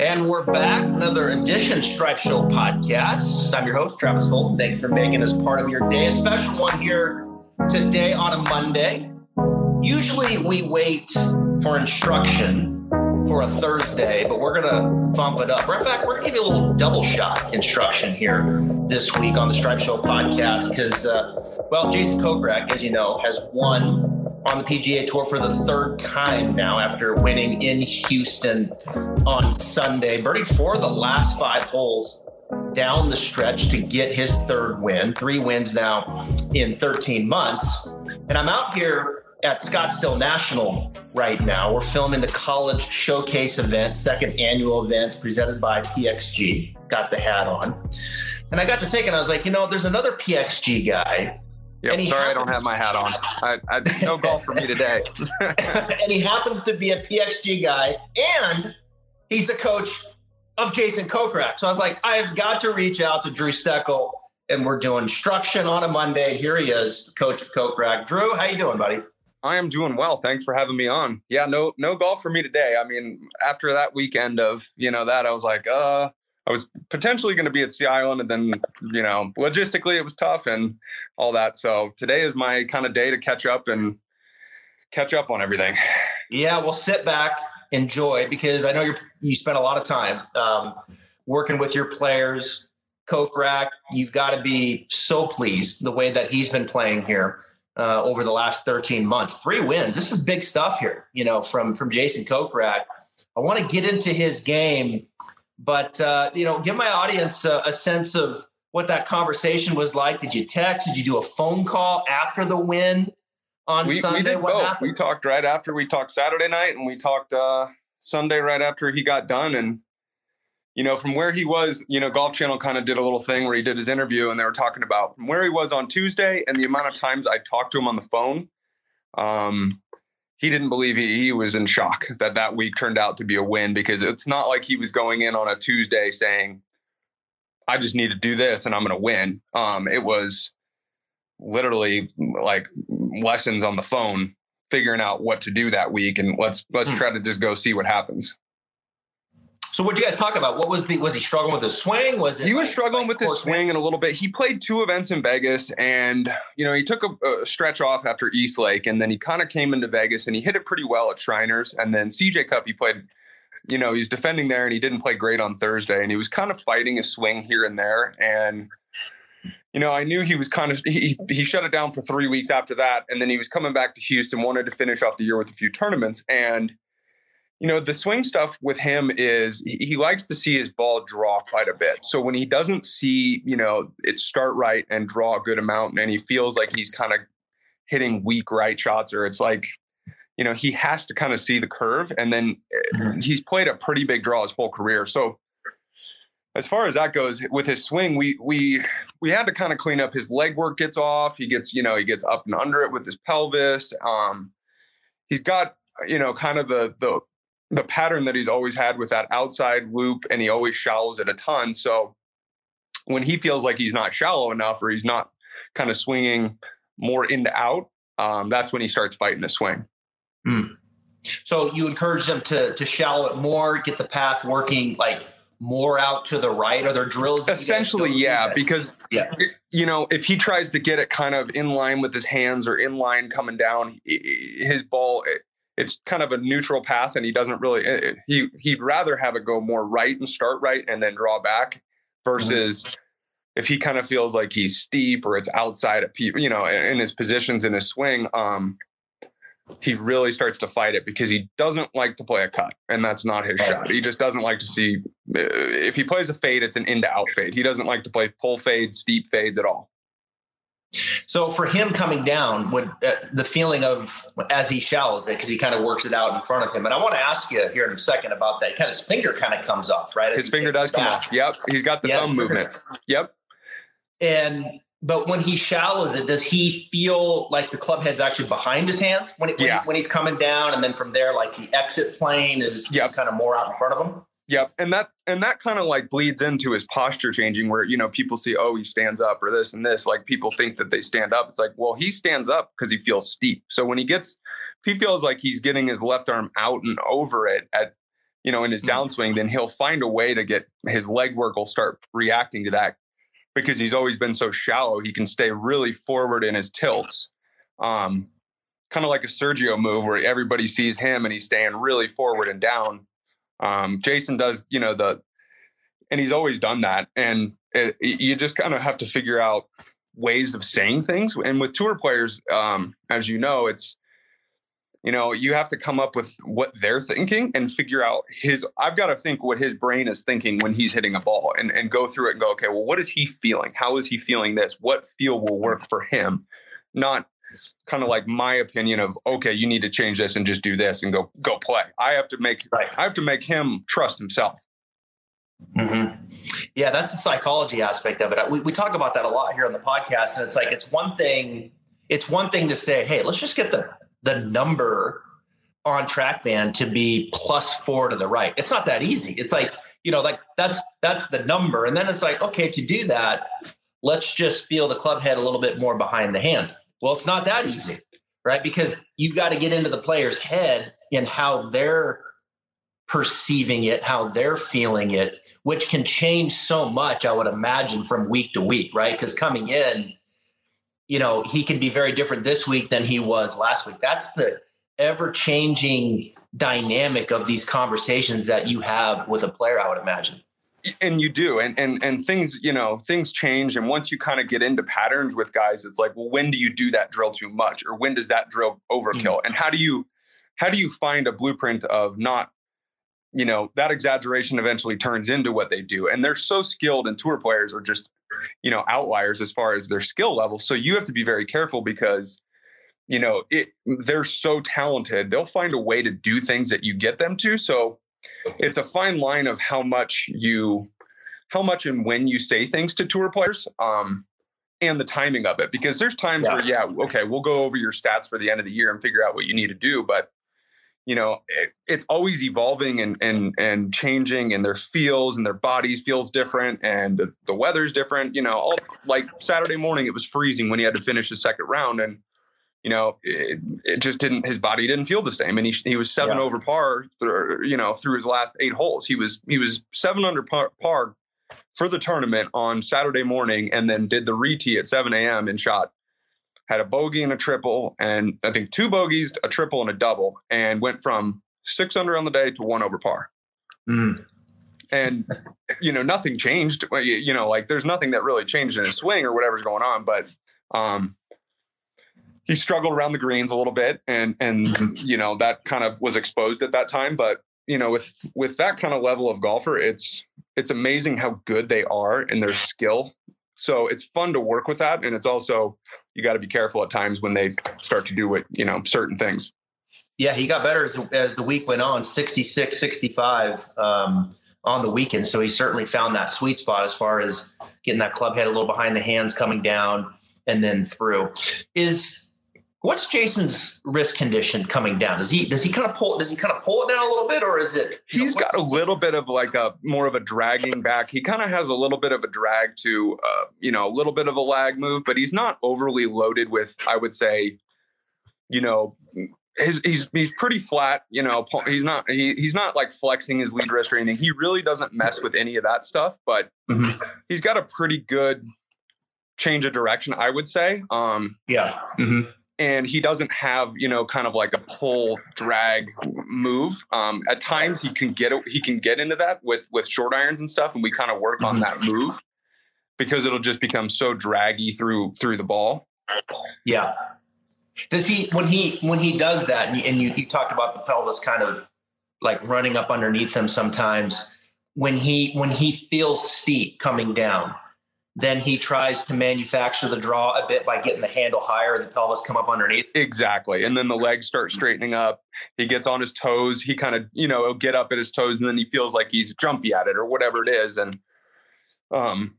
And we're back, another edition Stripe Show podcast. I'm your host, Travis Fulton. Thank you for making us part of your day. A special one here today on a Monday. Usually we wait for instruction for a Thursday, but we're going to bump it up. In fact, we're going to give you a little double shot instruction here this week on the Stripe Show podcast because, uh, well, Jason Kokrak, as you know, has won on the PGA Tour for the third time now after winning in Houston on Sunday. Birdied four of the last five holes down the stretch to get his third win, three wins now in 13 months. And I'm out here at Scottsdale National right now. We're filming the college showcase event, second annual event presented by PXG. Got the hat on. And I got to thinking, I was like, you know, there's another PXG guy Yep, sorry, happens- I don't have my hat on. I, I no golf for me today. and he happens to be a PXG guy, and he's the coach of Jason Kokrak. So I was like, I've got to reach out to Drew Steckel, and we're doing instruction on a Monday. Here he is, coach of Kokrak. Drew, how you doing, buddy? I am doing well. Thanks for having me on. Yeah, no, no golf for me today. I mean, after that weekend of you know that, I was like, uh, I was potentially going to be at Sea Island, and then you know, logistically it was tough and all that. So today is my kind of day to catch up and catch up on everything. Yeah, well, sit back, enjoy, because I know you you spent a lot of time um, working with your players. Kokrak, you've got to be so pleased the way that he's been playing here uh, over the last 13 months. Three wins. This is big stuff here, you know, from from Jason Kokrak. I want to get into his game but uh, you know, give my audience a, a, sense of what that conversation was like. Did you text? Did you do a phone call after the win on we, Sunday? We did what both. Happened? We talked right after we talked Saturday night, and we talked uh, Sunday right after he got done. And you know, from where he was, you know, Golf Channel kind of did a little thing where he did his interview, and they were talking about from where he was on Tuesday and the amount of times I talked to him on the phone. Um, he didn't believe he, he was in shock that that week turned out to be a win because it's not like he was going in on a Tuesday saying, I just need to do this and I'm going to win. Um, it was literally like lessons on the phone, figuring out what to do that week. And let's, let's hmm. try to just go see what happens. So what you guys talk about? What was the was he struggling with his swing? Was he was like, struggling like with his swing in a little bit? He played two events in Vegas, and you know he took a, a stretch off after East Lake, and then he kind of came into Vegas and he hit it pretty well at Shriners, and then CJ Cup he played. You know he's defending there, and he didn't play great on Thursday, and he was kind of fighting his swing here and there, and you know, I knew he was kind of he he shut it down for three weeks after that, and then he was coming back to Houston, wanted to finish off the year with a few tournaments, and you know, the swing stuff with him is he likes to see his ball draw quite a bit. So when he doesn't see, you know, it start right and draw a good amount, and he feels like he's kind of hitting weak right shots, or it's like, you know, he has to kind of see the curve. And then mm-hmm. he's played a pretty big draw his whole career. So as far as that goes with his swing, we we we had to kind of clean up his leg work gets off. He gets, you know, he gets up and under it with his pelvis. Um, he's got you know kind of the the the pattern that he's always had with that outside loop and he always shallows it a ton. So when he feels like he's not shallow enough or he's not kind of swinging more into out, um, that's when he starts fighting the swing. Mm. So you encourage them to to shallow it more, get the path working like more out to the right. Are there drills? Essentially, yeah, because yeah. you know if he tries to get it kind of in line with his hands or in line coming down, his ball it's kind of a neutral path and he doesn't really it, eh, eh, he he'd rather have it go more right and start right and then draw back versus mm-hmm. if he kind of feels like he's steep or it's outside of people you know in his positions in his swing um he really starts to fight it because he doesn't like to play a cut and that's not his shot. He just doesn't like to see eh, if he plays a fade it's an into out fade. He doesn't like to play pull fades steep fades at all so for him coming down, would uh, the feeling of as he shallows it because he kind of works it out in front of him, and I want to ask you here in a second about that. Kind of his finger kind of comes off, right? His finger does come off. Yep, he's got the yeah, thumb movement. Yep. And but when he shallows it, does he feel like the club head's actually behind his hands when, it, when, yeah. when he's coming down, and then from there, like the exit plane is, yep. is kind of more out in front of him? Yep. And that and that kind of like bleeds into his posture changing where, you know, people see, oh, he stands up or this and this. Like people think that they stand up. It's like, well, he stands up because he feels steep. So when he gets if he feels like he's getting his left arm out and over it at you know, in his Hmm. downswing, then he'll find a way to get his leg work will start reacting to that because he's always been so shallow. He can stay really forward in his tilts. Um, kind of like a Sergio move where everybody sees him and he's staying really forward and down. Um, Jason does, you know, the, and he's always done that. And it, you just kind of have to figure out ways of saying things. And with tour players, um, as you know, it's, you know, you have to come up with what they're thinking and figure out his. I've got to think what his brain is thinking when he's hitting a ball and, and go through it and go, okay, well, what is he feeling? How is he feeling this? What feel will work for him? Not kind of like my opinion of, okay, you need to change this and just do this and go go play. I have to make Right. I have to make him trust himself. Mm-hmm. Yeah, that's the psychology aspect of it. We, we talk about that a lot here on the podcast, and it's like it's one thing. It's one thing to say, "Hey, let's just get the the number on TrackMan to be plus four to the right." It's not that easy. It's like you know, like that's that's the number, and then it's like, okay, to do that, let's just feel the club head a little bit more behind the hand. Well, it's not that easy, right? Because you've got to get into the player's head and how they're perceiving it, how they're feeling it, which can change so much, I would imagine, from week to week, right? Because coming in, you know, he can be very different this week than he was last week. That's the ever changing dynamic of these conversations that you have with a player, I would imagine. And you do and and and things you know things change and once you kind of get into patterns with guys it's like well when do you do that drill too much or when does that drill overkill? Mm. And how do you how do you find a blueprint of not you know that exaggeration eventually turns into what they do? And they're so skilled and tour players are just you know outliers as far as their skill level so you have to be very careful because you know it they're so talented they'll find a way to do things that you get them to so it's a fine line of how much you how much and when you say things to tour players um and the timing of it because there's times Yeah. where yeah okay we'll go over your stats for the end of the year and figure out what you need to do but you know it, it's always evolving and and and changing and their feels and their bodies feels different and the, the weather's different you know all like saturday morning it was freezing when he had to finish his second round and you know it, it just didn't his body didn't feel the same. And he, he was seven Yeah. over par through, you know through his last eight holes. He was he was seven under par, par for the tournament on saturday morning and then did the re-tee at 7 a.m and shot had a bogey and a triple and i think two bogeys a triple and a double and went from six under on the day to one over par. And you know nothing changed. Well, you you know like there's nothing that really changed in his swing or whatever's going on but um he struggled around the greens a little bit and and you know that kind of was exposed at that time but you know with with that kind of level of golfer it's it's amazing how good they are in their skill so it's fun to work with that and it's also you got to be careful at times when they start to do what you know certain things Yeah, he got better as, as the week went on 66, 65 um, on the weekend. So he certainly found that sweet spot as far as getting that club head a little behind the hands, coming down and then through. Is what's Jason's wrist condition coming down? Does he does he kind of pull does he kind of pull it down a little bit or is it you know, He's got a little bit of like a more of a dragging back. He kind of has a little bit of a drag to, uh, you know, a little bit of a lag move, but he's not overly loaded with, I would say, you know, his, he's he's pretty flat. You know, he's not he, he's not like flexing his lead wrist or anything. He really doesn't mess with any of that stuff, but Mhm. he's got a pretty good change of direction, I would say. Um, Yeah. Mhm. And he doesn't have you know kind of like a pull drag move. Um at times he can get he can get into that with with short irons and stuff and we kind of work on that move because it'll just become so draggy through through the ball. Yeah. Does he when he when he does that and you, and you you talked about the pelvis kind of like running up underneath him sometimes when he when he feels steep coming down then he tries to manufacture the draw a bit by getting the handle higher and the pelvis come up underneath. exactly. And then the legs start straightening up. He gets on his toes. He kind of you know get up at his toes and then he feels like he's jumpy at it or whatever it is. And um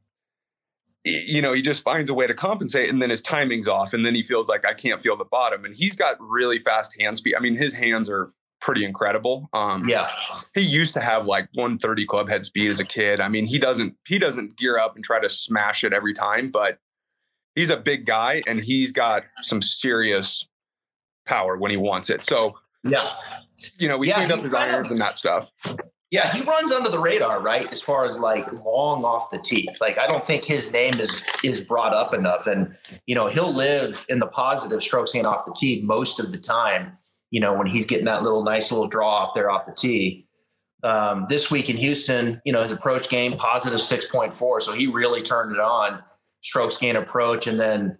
you know he just finds a way to compensate and then his timing's off and then he feels like i can't feel the bottom. And he's got really fast hand speed i mean his hands are pretty incredible. Um Yeah. He used to have like 130 club head speed as a kid i mean he doesn't he doesn't gear up and try to smash it every time but he's a big guy and he's got some serious power when he wants it so Yeah. you know we Yeah, cleaned up his kind of- irons and that stuff Yeah, he runs under the radar, right? As far as like long off the tee. Like I don't think his name is is brought up enough. And you know, he'll live in the positive strokes gained off the tee most of the time, you know, when he's getting that little nice little draw off there off the tee. Um, this week in Houston, you know, his approach game positive 6.4. So he really turned it on, strokes gain approach. And then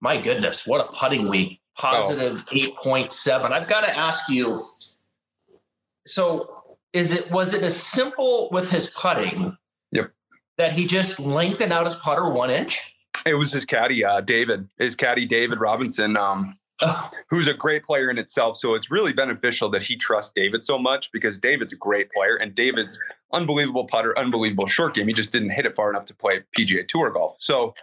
my goodness, what a putting week. Positive oh. 8.7. I've got to ask you. So is it was it as simple with his putting? Yep. That he just lengthened out his putter one inch. It was his caddy, uh, David. His caddy, David Robinson, um. who's a great player in itself. So it's really beneficial that he trusts David so much because David's a great player and David's unbelievable putter, unbelievable short game. He just didn't hit it far enough to play PGA Tour golf. So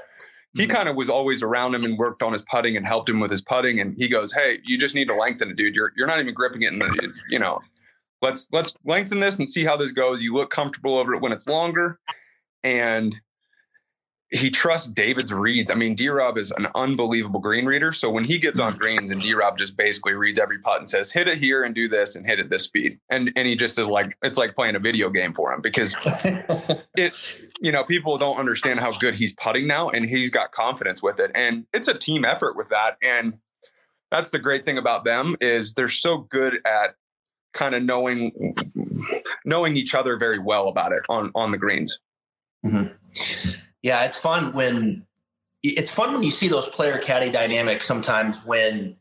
he mm-hmm. kind of was always around him and worked on his putting and helped him with his putting. And he goes, "Hey, you just need to lengthen it, dude. You're you're not even gripping it in the, you know, let's let's lengthen this and see how this goes. You look comfortable over it when it's longer, and he trusts David's reads. I mean, D Rob is an unbelievable green reader. So when he gets on greens and D Rob just basically reads every putt and says, hit it here and do this and hit it this speed. And and he just is like, it's like playing a video game for him because it, you know, people don't understand how good he's putting now and he's got confidence with it. And it's a team effort with that. And that's the great thing about them is they're so good at kind of knowing knowing each other very well about it on on the greens. Mm-hmm. Yeah, it's fun when it's fun when you see those player caddy dynamics. Sometimes when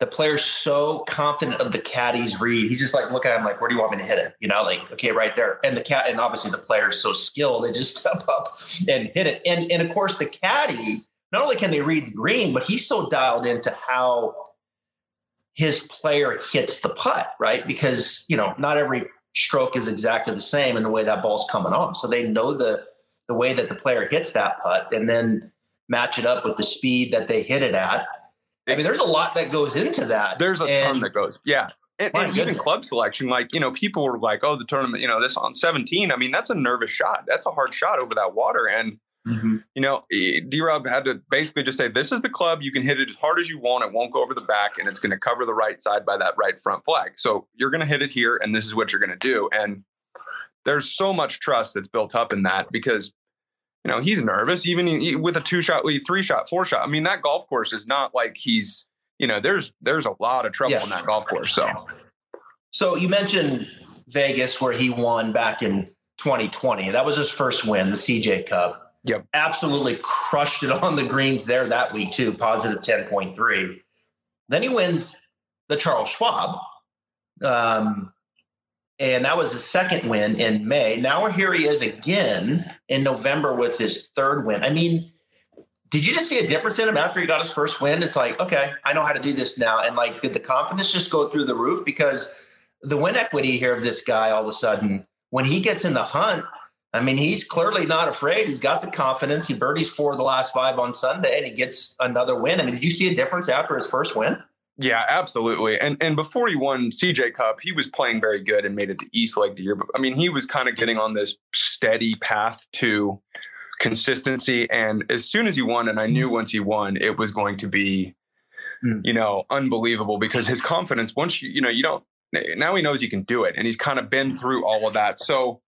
the player's so confident of the caddy's read, he's just like looking at him like, "Where do you want me to hit it?" You know, like, okay, right there. And the cat, and obviously the player's so skilled, they just step up and hit it. And and of course the caddy, not only can they read the green, but he's so dialed into how his player hits the putt, right? Because, you know, not every stroke is exactly the same in the way that ball's coming off. So they know the the way that the player hits that putt and then match it up with the speed that they hit it at. I mean, there's a lot that goes into that. There's a and, ton that goes. Yeah. And, and even club selection, like, you know, people were like, oh, the tournament, you know, this on 17. I mean, that's a nervous shot. That's a hard shot over that water. And Mm-hmm. You know, D Rob had to basically just say, This is the club. You can hit it as hard as you want. It won't go over the back and it's going to cover the right side by that right front flag. So you're going to hit it here and this is what you're going to do. And there's so much trust that's built up in that because, you know, he's nervous, even with a two shot, three shot, four shot. I mean, that golf course is not like he's, you know, there's there's a lot of trouble yeah. in that golf course. So, so you mentioned Vegas where he won back in 2020. That was his first win, the CJ Cup. Yep. Absolutely crushed it on the greens there that week, too, positive 10.3. Then he wins the Charles Schwab. Um, and that was the second win in May. Now here he is again in November with his third win. I mean, did you just see a difference in him after he got his first win? It's like, okay, I know how to do this now. And like, did the confidence just go through the roof? Because the win equity here of this guy all of a sudden, when he gets in the hunt, I mean, he's clearly not afraid. He's got the confidence. He birdies four of the last five on Sunday, and he gets another win. I mean, did you see a difference after his first win? Yeah, absolutely. And and before he won CJ Cup, he was playing very good and made it to East Lake the year. But I mean, he was kind of getting on this steady path to consistency. And as soon as he won, and I knew mm. once he won, it was going to be, mm. you know, unbelievable because his confidence. Once you you know you don't now he knows he can do it, and he's kind of been through all of that. So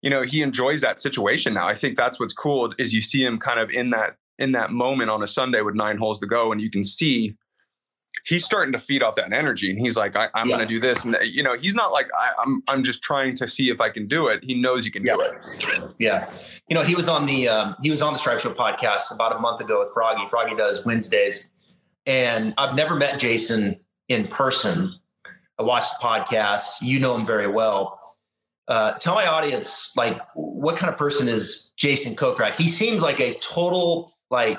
you know he enjoys that situation now i think that's what's cool is you see him kind of in that in that moment on a sunday with nine holes to go and you can see he's starting to feed off that energy and he's like I, am yeah. going to do this. And you know he's not like I, am I'm, I'm just trying to see if i can do it. He knows you can yeah. do it. Yeah. You know he was on the um, he was on the stripe show podcast about a month ago with froggy. Froggy does wednesdays. And i've never met jason in person. I watched the podcast. You know him very well. Uh, tell my audience like what kind of person is Jason Kokrak? He seems like a total like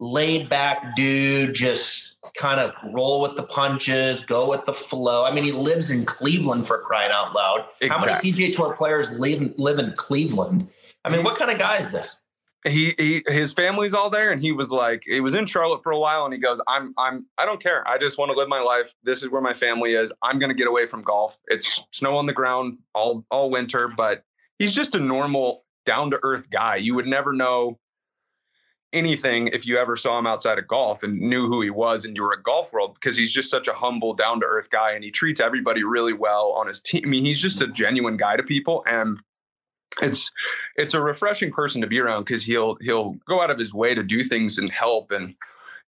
laid back dude, just kind of roll with the punches, go with the flow. I mean, he lives in Cleveland for crying out loud. Exactly. How many PGA Tour players live live in Cleveland? I mean, what kind of guy is this? he, he his family's all there and he was like he was in charlotte for a while and he goes i'm i'm i don't care i just want to live my life this is where my family is i'm going to get away from golf it's snow on the ground all all winter but he's just a normal down to earth guy you would never know anything if you ever saw him outside of golf and knew who he was and you were a golf world because he's just such a humble, down to earth guy and he treats everybody really well on his team. I mean, he's just a mm-hmm. genuine guy to people and it's it's a refreshing person to be around because he'll he'll go out of his way to do things and help and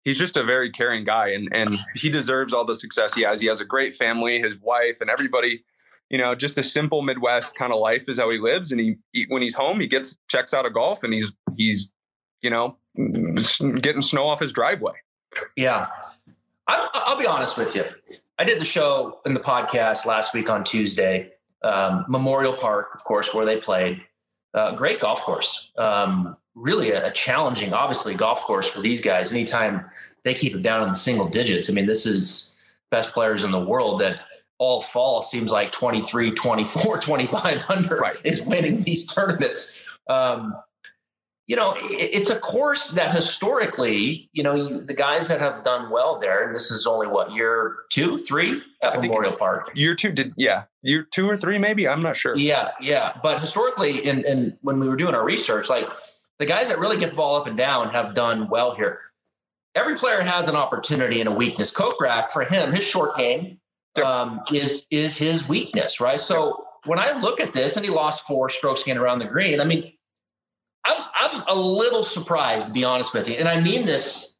he's just a very caring guy and and he deserves all the success he has. He has a great family, his wife and everybody you know, just a simple Midwest kind of life is how he lives. And he, he, when he's home, he gets checks out of golf and he's he's you know getting snow off his driveway. Yeah, i will be honest with you. I did the show in the podcast last week on Tuesday, um, Memorial Park, of course, where they played. Uh, great golf course. Um, really a, a challenging, obviously, golf course for these guys. Anytime they keep it down in the single digits, I mean, this is best players in the world that all fall seems like 23, 24, 2500 right. is winning these tournaments. Um, you know, it's a course that historically, you know, you, the guys that have done well there, and this is only what year two, three at I Memorial Park. Year two did, yeah, year two or three, maybe. I'm not sure. Yeah, yeah. But historically, and and when we were doing our research, like the guys that really get the ball up and down have done well here. Every player has an opportunity and a weakness. Kokrak, for him, his short game um, is is his weakness, right? So when I look at this, and he lost four strokes getting around the green, I mean I'm, a little surprised, to be honest with you. And I mean this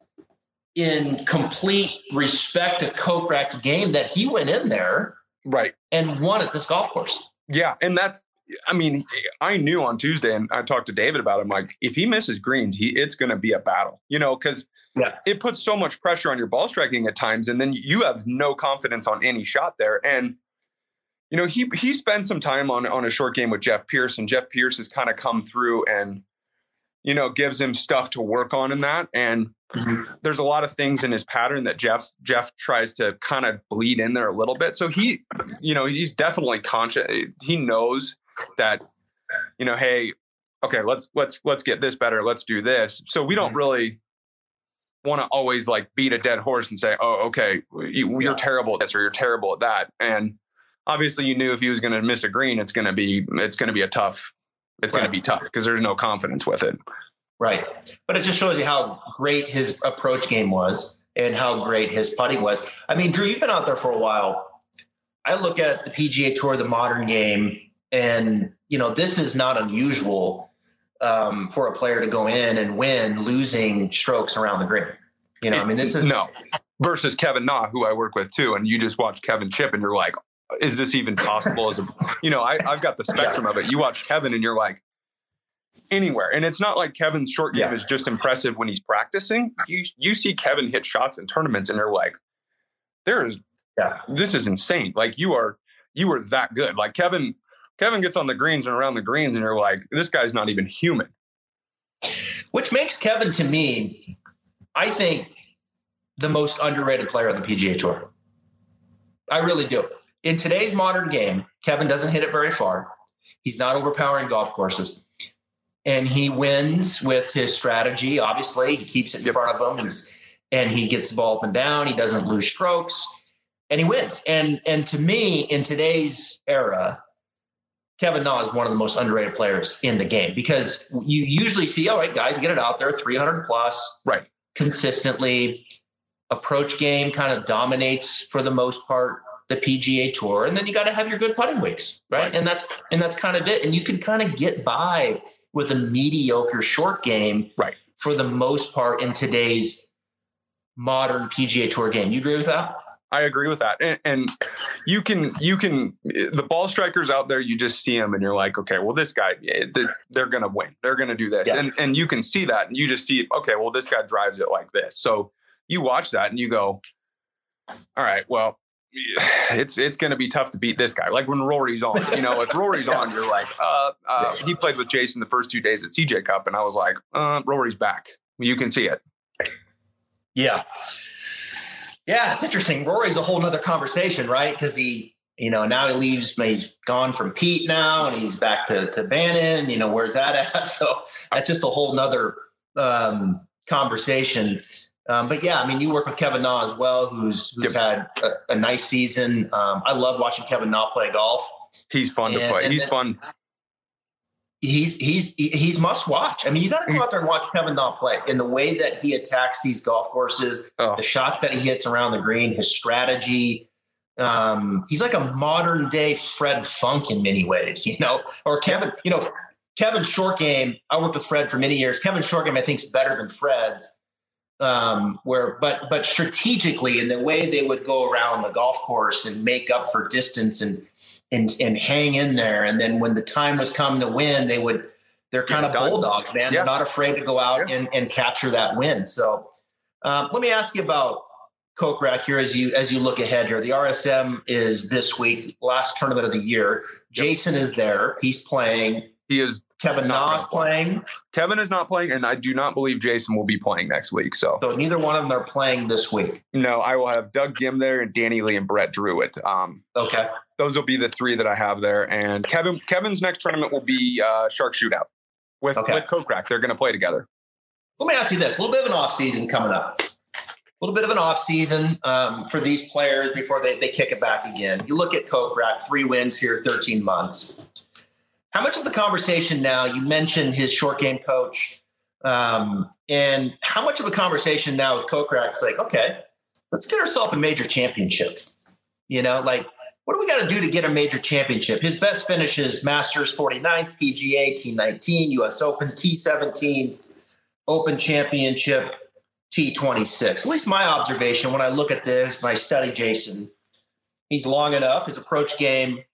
in complete respect to Kokrak's game that he went in there right and won at this golf course. Yeah. And that's, I mean, I knew on Tuesday, and I talked to David about him. Like, if he misses greens, he it's going to be a battle, you know, because yeah. it puts so much pressure on your ball striking at times, and then you have no confidence on any shot there. And you know, he he spent some time on on a short game with Jeff Pierce, and Jeff Pierce has kind of come through and you know, gives him stuff to work on in that. And there's a lot of things in his pattern that Jeff Jeff tries to kind of bleed in there a little bit. So he, you know, he's definitely conscious. He knows that, you know, hey, okay, let's let's let's get this better. Let's do this. So we don't mm-hmm. really want to always like beat a dead horse and say, oh, okay, you, are terrible at this or you're terrible at that. And obviously, you knew if he was going to miss a green, it's going to be it's going to be a tough it's right. going to be tough because there's no confidence with it. Right. But it just shows you how great his approach game was and how great his putting was. I mean, Drew, you've been out there for a while. I look at the PGA Tour, the modern game, and you know this is not unusual um, for a player to go in and win losing strokes around the green. You know, I mean, this is no versus Kevin Na, who I work with too, and you just watch Kevin chip, and you're like, is this even possible? As a, you know, I, I've got the spectrum of it. You watch Kevin and you're like, anywhere. And it's not like Kevin's short game yeah. is just impressive when he's practicing. You you see Kevin hit shots in tournaments and they're like, there is yeah, this is insane. Like you are you are that good. Like Kevin Kevin gets on the greens and around the greens and you're like, this guy's not even human. Which makes Kevin to me, I think, the most underrated player on the PGA tour. I really do in today's modern game, Kevin doesn't hit it very far. He's not overpowering golf courses. And he wins with his strategy. Obviously, he keeps it in front of him and he gets the ball up and down. He doesn't lose strokes and he wins. And and to me, in today's era, Kevin Na is one of the most underrated players in the game because you usually see, all right, guys, get it out there, 300 plus, right, consistently. Approach game kind of dominates for the most part the PGA Tour, and then you got to have your good putting weeks, right? And that's and that's kind of it. And you can kind of get by with a mediocre short game, right? For the most part in today's modern PGA Tour game. You agree with that? I agree with that. And, and, you can, you can, the ball strikers out there, you just see them and you're like, okay, well, this guy, eh, they're going to win. They're going to do this. Yeah. And, and you can see that and you just see, okay, well, this guy drives it like this. So you watch that and you go, all right, well, it's it's going to be tough to beat this guy. Like when Rory's on, you know, if Rory's on, you're like, uh, uh, he played with Jason the first two days at CJ Cup, and I was like, uh, Rory's back. You can see it. Yeah, yeah, it's interesting. Rory's a whole nother conversation, right? Because he, you know, now he leaves. He's gone from Pete now, and he's back to to Bannon. You know, where's that at? So that's just a whole nother um, conversation. Um, but yeah, I mean, you work with Kevin Na as well, who's who's had a, a, nice season. Um, I love watching Kevin Na play golf. He's fun and, to play. He's fun. he's he's he's must watch. I mean, you got to go out there and watch Kevin Na play in the way that he attacks these golf courses, oh. the shots that he hits around the green, his strategy. Um, he's like a modern day Fred Funk in many ways, you know, or Kevin, you know, Kevin short game. I worked with Fred for many years. Kevin short game, I think, is better than Fred's. Um, where, but but strategically, in the way they would go around the golf course and make up for distance and and and hang in there. And then when the time was coming to win, they would they're kind of bulldogs, man. Yeah. They're not afraid to go out yeah. and, and capture that win. So um, let me ask you about Kokrak here as you as you look ahead here. The RSM is this week, last tournament of the year. Jason is there. He's playing. He is Kevin Na's playing. Kevin is not playing, and I do not believe Jason will be playing next week. So, so neither one of them are playing this week. No, I will have Doug Ghim there and Danny Lee and Brett Drewitt. Um, okay, those will be the three that I have there. And Kevin, Kevin's next tournament will be uh, Shark Shootout with okay. with Kokrak. They're going to play together. Let me ask you this: a little bit of an off season coming up. A little bit of an off season um, for these players before they, they kick it back again. You look at Kokrak, three wins here, 13 months. How much of the conversation now, you mentioned his short game coach, um, and how much of a conversation now with Kokrak is like, okay, let's get ourselves a major championship. You know, like what do we got to do to get a major championship? His best finish is Masters 49th, PGA T19, US Open T17, Open Championship T26. At least my observation when I look at this and I study Jason, he's long enough. His approach game,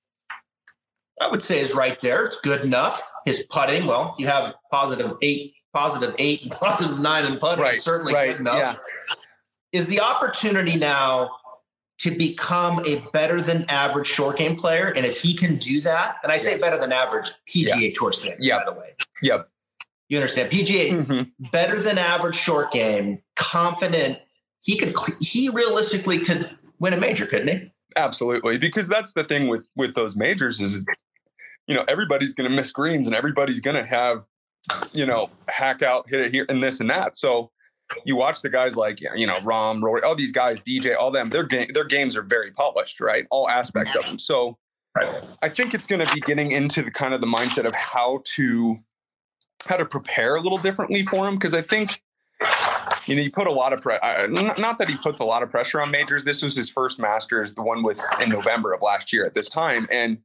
I would say, is right there. It's good enough. His putting, well, you have positive eight, positive eight, and positive nine in putting. Right, certainly right, good enough. Yeah. Is the opportunity now to become a better than average short game player. And if he can do that, and I say yes. better than average PGA yeah. Tour standard, yep. by the way. Yep. You understand? PGA mm-hmm. better than average short game, confident. He could. He realistically could win a major, couldn't he? Absolutely, because that's the thing with with those majors is, you know, everybody's going to miss greens and everybody's going to have, you know, hack out, hit it here and this and that. So you watch the guys like you know Rahm, Rory, all these guys, DJ, all them. Their game, their games are very polished, right? All aspects of them. So I think it's going to be getting into the kind of the mindset of how to how to prepare a little differently for him because I think you know you put a lot of pressure. Not that he puts a lot of pressure on majors. This was his first Masters, the one with in November of last year at this time, and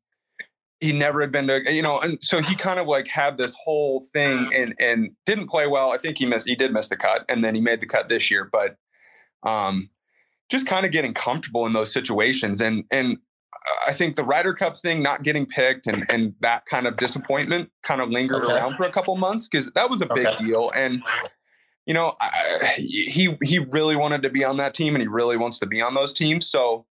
he never had been to you know and so he kind of like had this whole thing and and didn't play well i think he missed he did miss the cut and then he made the cut this year but um just kind of getting comfortable in those situations and and i think the Ryder cup thing not getting picked and and that kind of disappointment kind of lingered okay. around for a couple months because that was a big okay. deal and you know I, he he really wanted to be on that team and he really wants to be on those teams so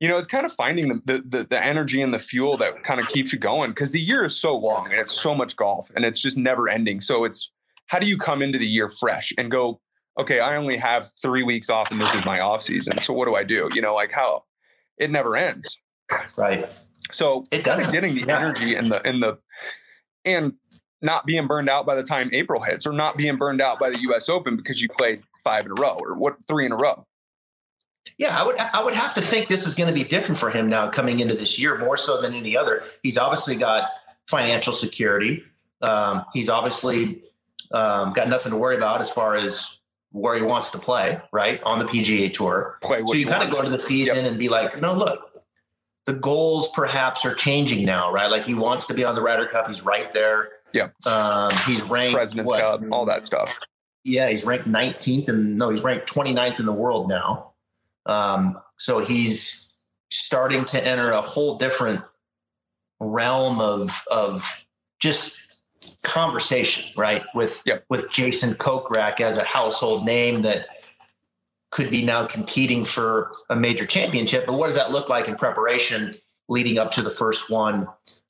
you know, it's kind of finding the, the, the energy and the fuel that kind of keeps you going because the year is so long and it's so much golf and it's just never ending. So it's how do you come into the year fresh and go, okay, I only have three weeks off and this is my off season. So what do I do? You know, like how it never ends. Right. So it does getting the yeah. energy and the and the and not being burned out by the time April hits or not being burned out by the US Open because you played five in a row or what three in a row. Yeah, I would I would have to think this is going to be different for him now coming into this year more so than any other. He's obviously got financial security. Um, he's obviously um, got nothing to worry about as far as where he wants to play, right on the PGA Tour. so you kind of go into the season yep. and be like, no, look, the goals perhaps are changing now, right? Like he wants to be on the Ryder Cup. He's right there. Yeah. Um, he's ranked President's what? Cup, all that stuff. Yeah, he's ranked 19th and no, he's ranked 29th in the world now. Um, so he's starting to enter a whole different realm of of just conversation, right? With yep. with Jason Kokrak as a household name that could be now competing for a major championship. But what does that look like in preparation leading up to the first one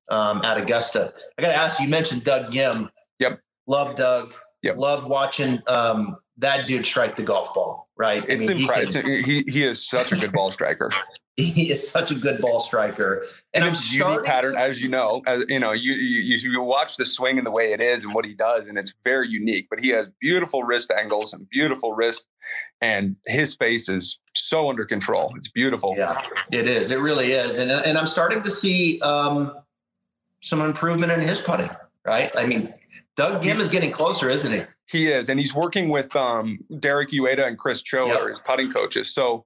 um, at Augusta? I got to ask you. You mentioned Doug Ghim. Yep. Love Doug. Yep. Love watching um, that dude strike the golf ball, right? It's I mean, impressive. He, he, he is such a good ball striker. he is such a good ball striker, and, and it's unique pattern, as you know. As you know, you, you you watch the swing and the way it is and what he does, and it's very unique. But he has beautiful wrist angles and beautiful wrist, and his face is so under control. It's beautiful. Yeah, it is. It really is, and and I'm starting to see. Um, some improvement in his putting, right? I mean, Doug Ghim is getting closer, isn't he? He is, and he's working with um, Derek Uyeda and Chris Cho, yep. are his putting coaches. So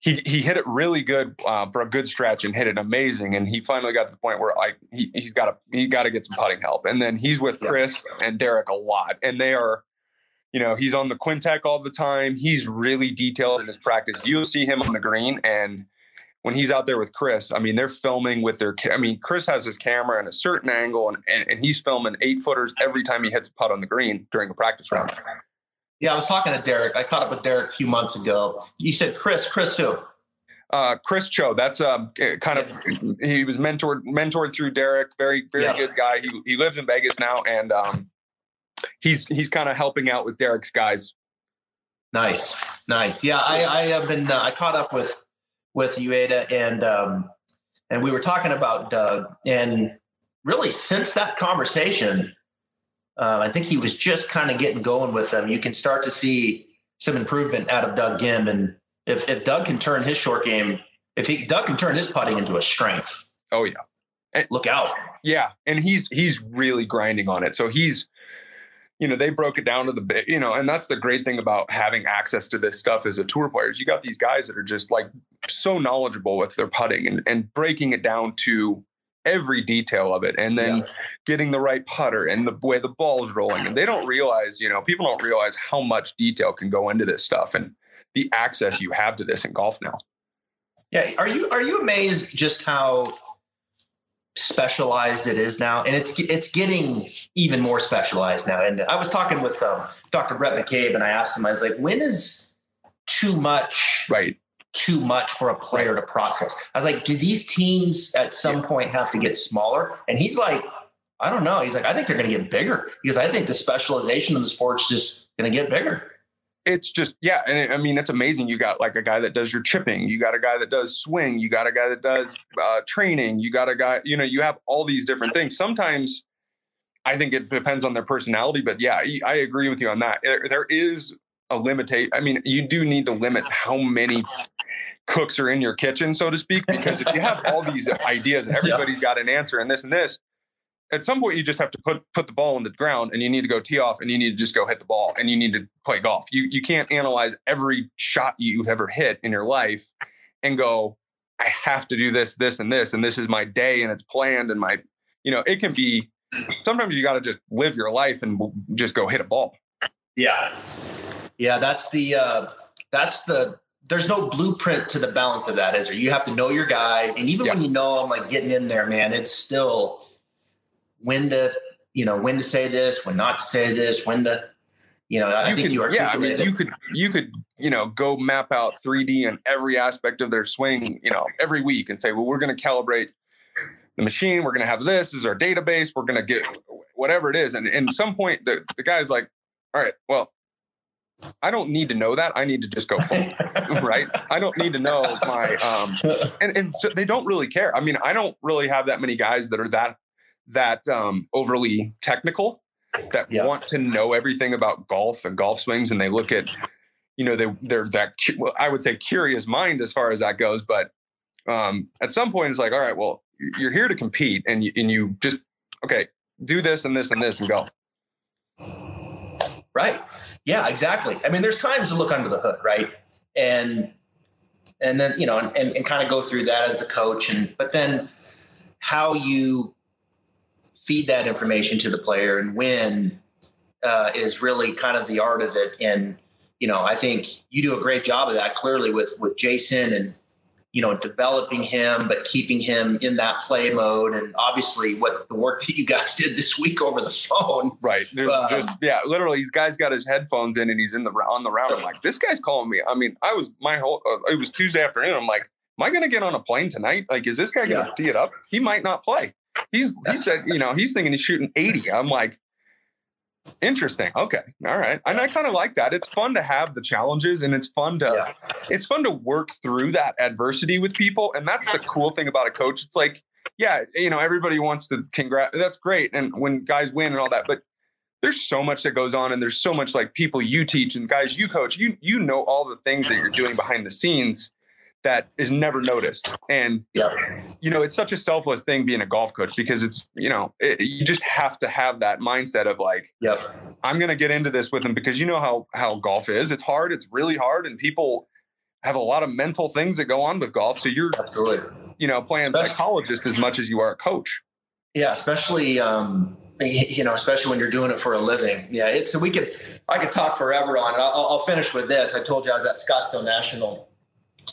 he he hit it really good uh, for a good stretch and hit it amazing. And he finally got to the point where I he he's got to he got to get some putting help. And then he's with Chris and Derek a lot, and they are, you know, he's on the Quintic all the time. He's really detailed in his practice. You'll see him on the green and when he's out there with Chris, I mean, they're filming with their. I mean, Chris has his camera in a certain angle, and, and, and he's filming eight footers every time he hits a putt on the green during a practice round. Yeah, I was talking to Derek. I caught up with Derek a few months ago. You said Chris, Chris who? Uh, Chris Cho. That's uh, kind of he was mentored mentored through Derek. Very very yes. good guy. He he lives in Vegas now, and um, he's he's kind of helping out with Derek's guys. Nice, nice. Yeah, I I have been uh, I caught up with with Uyeda and um, and we were talking about Doug and really since that conversation, uh, I think he was just kind of getting going with them. You can start to see some improvement out of Doug Ghim, and if if Doug can turn his short game, if he Doug can turn his putting into a strength. Oh yeah, and, look out. Yeah, and he's he's really grinding on it. So he's you know they broke it down to the bit you know and that's the great thing about having access to this stuff as a tour players. You got these guys that are just like so knowledgeable with their putting and, and breaking it down to every detail of it and then yeah. getting the right putter and the way the ball is rolling. And they don't realize you know people don't realize how much detail can go into this stuff and the access you have to this in golf now. Yeah are you are you amazed just how specialized it is now, and it's it's getting even more specialized now. And I was talking with um, Dr. Brett McCabe, and I asked him, I was like, when is too much right too much for a player to process? I was like, do these teams at some point have to get smaller? And he's like, I don't know. He's like, I think they're going to get bigger because I think the specialization of the sport's just going to get bigger it's just yeah and i mean it's amazing. You got like a guy that does your chipping. You got a guy that does swing. You got a guy that does uh, training. You got a guy you know you have all these different things. Sometimes i think it depends on their personality but yeah i agree with you on that. There, there is a limitate i mean you do need to limit how many cooks are in your kitchen so to speak because if you have all these ideas and everybody's got an answer and this and this at some point you just have to put put the ball in the ground and you need to go tee off and you need to just go hit the ball and you need to play golf. You you can't analyze every shot you've ever hit in your life and go, I have to do this, this, and this, and this is my day and it's planned and my, you know, it can be sometimes you got to just live your life and just go hit a ball. Yeah. Yeah, that's the uh that's the there's no blueprint to the balance of that, is there? You have to know your guy. And even yeah. when you know I'm like getting in there, man, it's still when to you know when to say this, when not to say this, when to you know. I you think could, you articulated. Yeah, I mean, you could you could you know go map out 3D in every aspect of their swing, you know, every week and say, well, we're going to calibrate the machine. We're going to have this is our database. We're going to get whatever it is. And, and at some point, the, the guy's like, all right, well, I don't need to know that. I need to just go right? I don't need to know my um and, and so they don't really care. I mean, I don't really have that many guys that are that that um, overly technical that yeah. want to know everything about golf and golf swings and they look at you know they they're that well, i would say curious mind as far as that goes but um, at some point it's like all right well you're here to compete and you, and you just okay do this and this and this and go. Right. Yeah exactly. I mean there's times to look under the hood right? And and then you know and, and, and kind of go through that as the coach and but then how you feed that information to the player and when uh, is really kind of the art of it. And you know, I think you do a great job of that clearly with with Jason and you know developing him, but keeping him in that play mode. And obviously, what the work that you guys did this week over the phone, right? Um, just yeah, literally, this guy's got his headphones in and he's in the on the round. I'm like, this guy's calling me. I mean, I was my whole. Uh, it was Tuesday afternoon. I'm like, am I going to get on a plane tonight? Like, is this guy going to yeah. tee it up? He might not play. He's he said, you know, he's thinking he's shooting 80. I'm like, interesting. Okay. All right. And I kind of like that. It's fun to have the challenges and it's fun to yeah. it's fun to work through that adversity with people. And that's the cool thing about a coach. It's like, yeah, you know, everybody wants to congrat that's great. And when guys win and all that, but there's so much that goes on and there's so much like people you teach and guys you coach, you you know all the things that you're doing behind the scenes that is never noticed. And Yeah. you know, it's such a selfless thing being a golf coach because it's you know it, you just have to have that mindset of like Yep. I'm going to get into this with them because you know how how golf is. It's hard. It's really hard, and people have a lot of mental things that go on with golf. So you're Absolutely. you know playing Especially- psychologist as much as you are a coach. Yeah, especially um, you know, especially when you're doing it for a living. Yeah, it's so we could I could talk forever on it. I'll, I'll finish with this. I told you I was at Scottsdale National.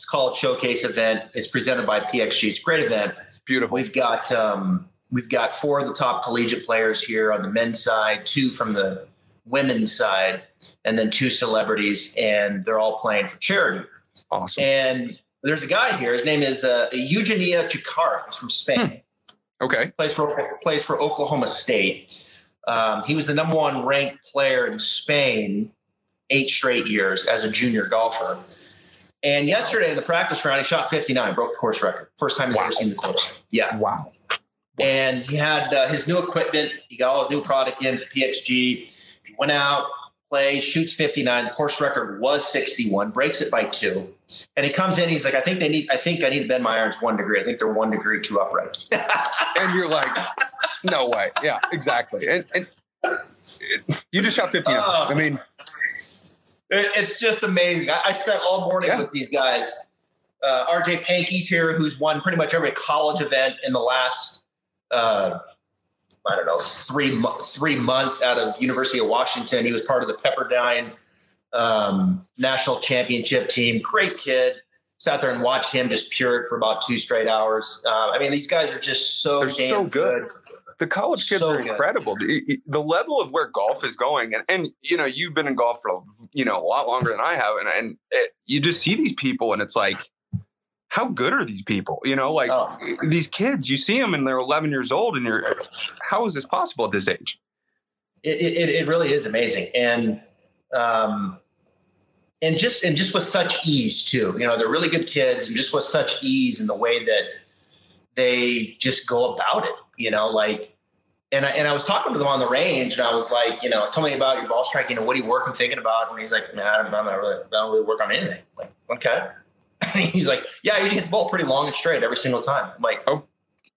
It's called Showcase event. It's presented by PXG. It's a great event. Beautiful. We've got um, we've got four of the top collegiate players here on the men's side, two from the women's side, and then two celebrities, and they're all playing for charity. awesome. And there's a guy here. His name is uh, Eugenio Chacarra. He's from Spain. okay. Plays for plays for Oklahoma State. Um, he was the number one ranked player in Spain eight straight years as a junior golfer. And yesterday in the practice round, he shot 59, broke the course record. First time he's Wow. ever seen the course. Yeah. Wow. And he had uh, his new equipment. He got all his new product in for PXG. He went out, plays, shoots 59. The course record was 61, breaks it by two. And he comes in, he's like, I think they need, I think I need to bend my irons one degree. I think they're one degree too upright. And you're like, no way. Yeah, exactly. And, and you just shot 59. Oh. I mean, it's just amazing. I, I spent all morning Yeah. with these guys. Uh, RJ Manke's here, who's won pretty much every college event in the last, uh, I don't know, three three months out of University of Washington. He was part of the Pepperdine um, national championship team. Great kid. Sat there and watched him just pure it for about two straight hours. Uh, I mean, these guys are just so They're damn so good. The college kids So are incredible. The, the level of where golf is going, and, and you know, you've been in golf for you know a lot longer than I have, and and it, you just see these people, and it's like, how good are these people? You know, like Oh. these kids, you see them, and they're 11 years old, and you're, how is this possible at this age? it, it, it really is amazing and um and just and just with such ease too you know they're really good kids and just with such ease in the way that they just go about it you know like and I, and I was talking to them on the range and I was like you know tell me about your ball striking and what are you working thinking about and he's like man I'm not really I don't really work on anything I'm like okay and he's like yeah you hit the ball pretty long and straight every single time I'm like Oh,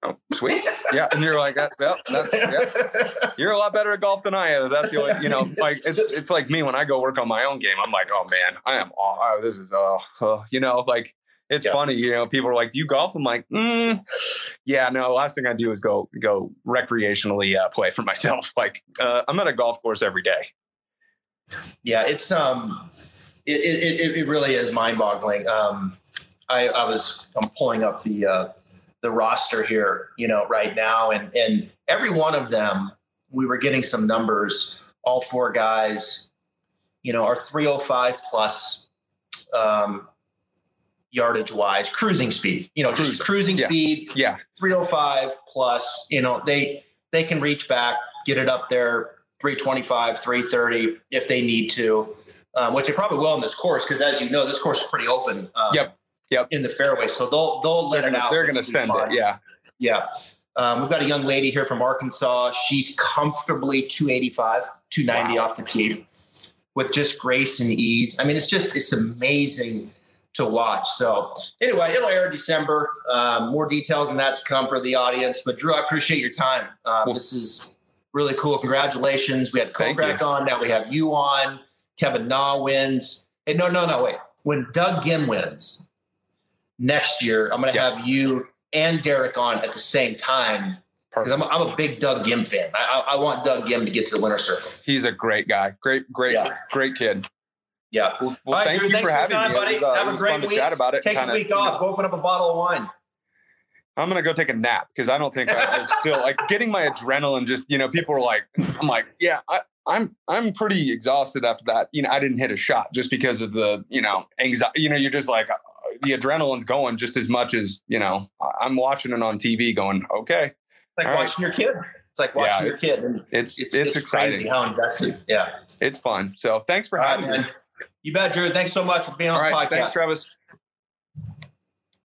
oh sweet, yeah. And you're like, that, yeah, that's, yeah. You're a lot better at golf than I am. That's the only, you know, like it's it's like me when I go work on my own game. I'm like, oh man, I am. all Oh, this is oh, oh, you know, like it's Yeah. funny. You know, people are like, do you golf? I'm like, mm, yeah, no. Last thing I do is go go recreationally uh, play for myself. Like, uh, I'm at a golf course every day. yeah it's um it it, it, it really is mind-boggling um i i was i'm pulling up the uh the roster here you know right now and and every one of them we were getting some numbers all four guys you know are 305 plus um yardage wise cruising speed you know just Cruising, cruising yeah. speed Yeah, 305 plus you know they they can reach back get it up there 325 330 if they need to um, which they probably will in this course because as you know this course is pretty open um, Yep, yep. in the fairway so they'll they'll let they're it gonna, out they're gonna will send fun. it. Yeah, yeah um, we've got a young lady here from arkansas she's comfortably 285 290 Wow. off the tee with just grace and ease i mean it's just it's amazing to watch. So anyway, it'll air in December. Um, more details on that to come for the audience. But Drew, I appreciate your time. Um, Cool. This is really cool. Congratulations. We had Kokrak on. Now we have you on. Kevin Na wins. Hey, no, no, no. Wait. When Doug Ghim wins next year, I'm going to Yeah. have you and Derek on at the same time because. I'm, a- I'm a big Doug Ghim fan. I, I, I want Doug Ghim to get to the winner circle. He's a great guy. Great, great, Yeah. great kid. Yeah. Well, All right, thank Drew, you thanks for having time, me. Buddy. was, uh, Have a great week. chat about it. Take kinda, the week you know, off. Go open up a bottle of wine. I'm gonna go take a nap because I don't think I, I'm still like getting my adrenaline. Just you know, people are like, I'm like, yeah, I, I'm I'm pretty exhausted after that. You know, I didn't hit a shot just because of the you know anxiety. You know, you're just like uh, the adrenaline's going just as much as you know. I'm watching it on TV, going, okay, It's like All right. watching your kid. It's like watching Yeah, your kid. And it's it's, it's, it's, exciting. crazy how invested. Yeah. It's fun. So thanks for All right, having me. man. You bet, Drew. Thanks so much for being All on right, the podcast. thanks, Travis.